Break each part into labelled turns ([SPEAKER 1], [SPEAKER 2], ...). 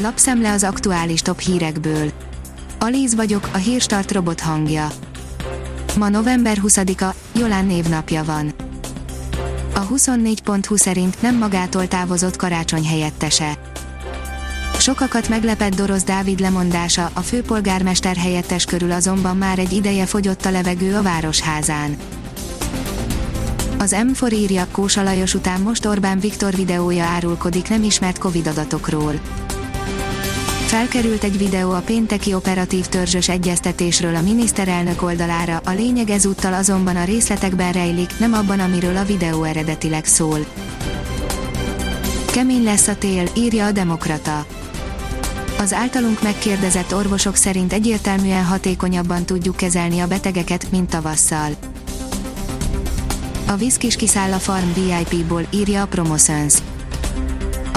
[SPEAKER 1] Lapszemle az aktuális top hírekből. Alíz vagyok, a hírstart robot hangja. Ma november 20-a, Jolán névnapja van. A 24.20 szerint nem magától távozott karácsony helyettese. Sokakat meglepett Dorosz Dávid lemondása, a főpolgármester helyettes körül azonban már egy ideje fogyott a levegő a városházán. Az M4 írja, Kósa Lajos után most Orbán Viktor videója árulkodik nem ismert Covid adatokról. Felkerült egy videó a pénteki operatív törzsös egyeztetésről a miniszterelnök oldalára, a lényeg ezúttal azonban a részletekben rejlik, nem abban, amiről a videó eredetileg szól. Kemény lesz a tél, írja a Demokrata. Az általunk megkérdezett orvosok szerint egyértelműen hatékonyabban tudjuk kezelni a betegeket, mint tavasszal. A Viszkis kiszáll a Farm VIP-ból, írja a Promotions.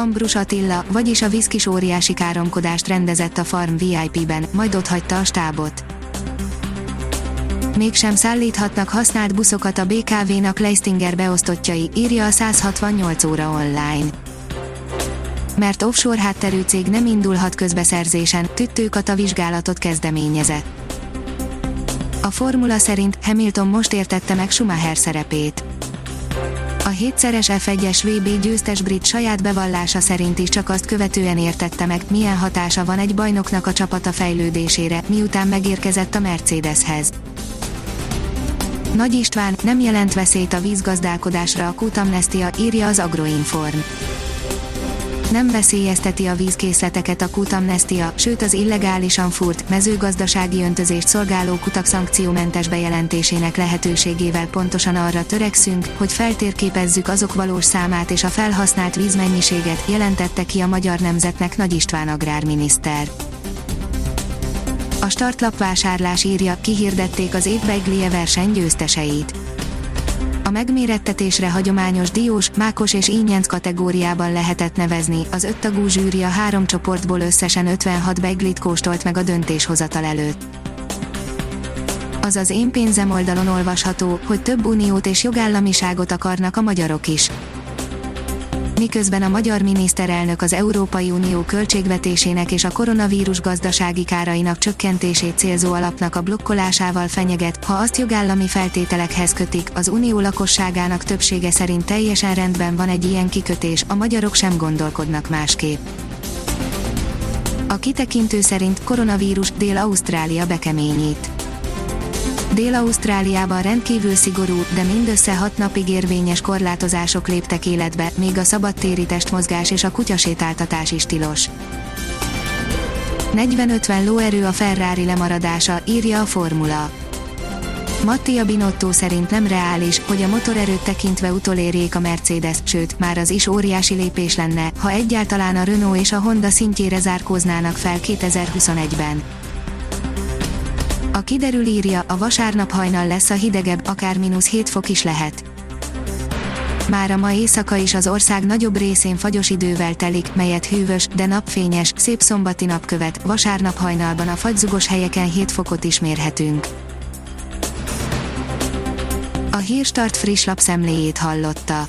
[SPEAKER 1] Ambrus Attila, vagyis a Viszkis óriási káromkodást rendezett a Farm VIP-ben, majd ott hagyta a stábot. Mégsem szállíthatnak használt buszokat a BKV-nak Leistinger beosztottjai, írja a 168 óra online. Mert offshore hátterű cég nem indulhat közbeszerzésen, tüttőkat a vizsgálatot kezdeményezett. A formula szerint Hamilton most értette meg Schumacher szerepét. Hétszeres F1-es VB győztes brit saját bevallása szerint is csak azt követően értette meg, milyen hatása van egy bajnoknak a csapata fejlődésére, miután megérkezett a Mercedeshez. Nagy István nem jelent veszélyt a vízgazdálkodásra a kutamnestia, írja az Agroinform nem veszélyezteti a vízkészleteket a kutamnestia, sőt az illegálisan furt, mezőgazdasági öntözést szolgáló kutak szankciómentes bejelentésének lehetőségével pontosan arra törekszünk, hogy feltérképezzük azok valós számát és a felhasznált vízmennyiséget, jelentette ki a Magyar Nemzetnek Nagy István agrárminiszter. A startlap vásárlás írja, kihirdették az évbeiglie verseny győzteseit a megmérettetésre hagyományos diós, mákos és ínyenc kategóriában lehetett nevezni, az öttagú zsűri a három csoportból összesen 56 beglit kóstolt meg a döntéshozatal előtt. Az az én pénzem oldalon olvasható, hogy több uniót és jogállamiságot akarnak a magyarok is miközben a magyar miniszterelnök az Európai Unió költségvetésének és a koronavírus gazdasági kárainak csökkentését célzó alapnak a blokkolásával fenyeget, ha azt jogállami feltételekhez kötik, az unió lakosságának többsége szerint teljesen rendben van egy ilyen kikötés, a magyarok sem gondolkodnak másképp. A kitekintő szerint koronavírus Dél-Ausztrália bekeményít. Dél-Ausztráliában rendkívül szigorú, de mindössze 6 napig érvényes korlátozások léptek életbe, még a szabadtéri testmozgás és a kutyasétáltatás is tilos. 40-50 lóerő a Ferrari lemaradása, írja a Formula. Mattia Binotto szerint nem reális, hogy a motorerőt tekintve utolérjék a Mercedes, sőt, már az is óriási lépés lenne, ha egyáltalán a Renault és a Honda szintjére zárkóznának fel 2021-ben. A kiderül írja, a vasárnap hajnal lesz a hidegebb, akár mínusz 7 fok is lehet. Már a ma éjszaka is az ország nagyobb részén fagyos idővel telik, melyet hűvös, de napfényes, szép szombati napkövet, vasárnap hajnalban a fagyzugos helyeken 7 fokot is mérhetünk. A Hírstart friss lapszemléjét hallotta.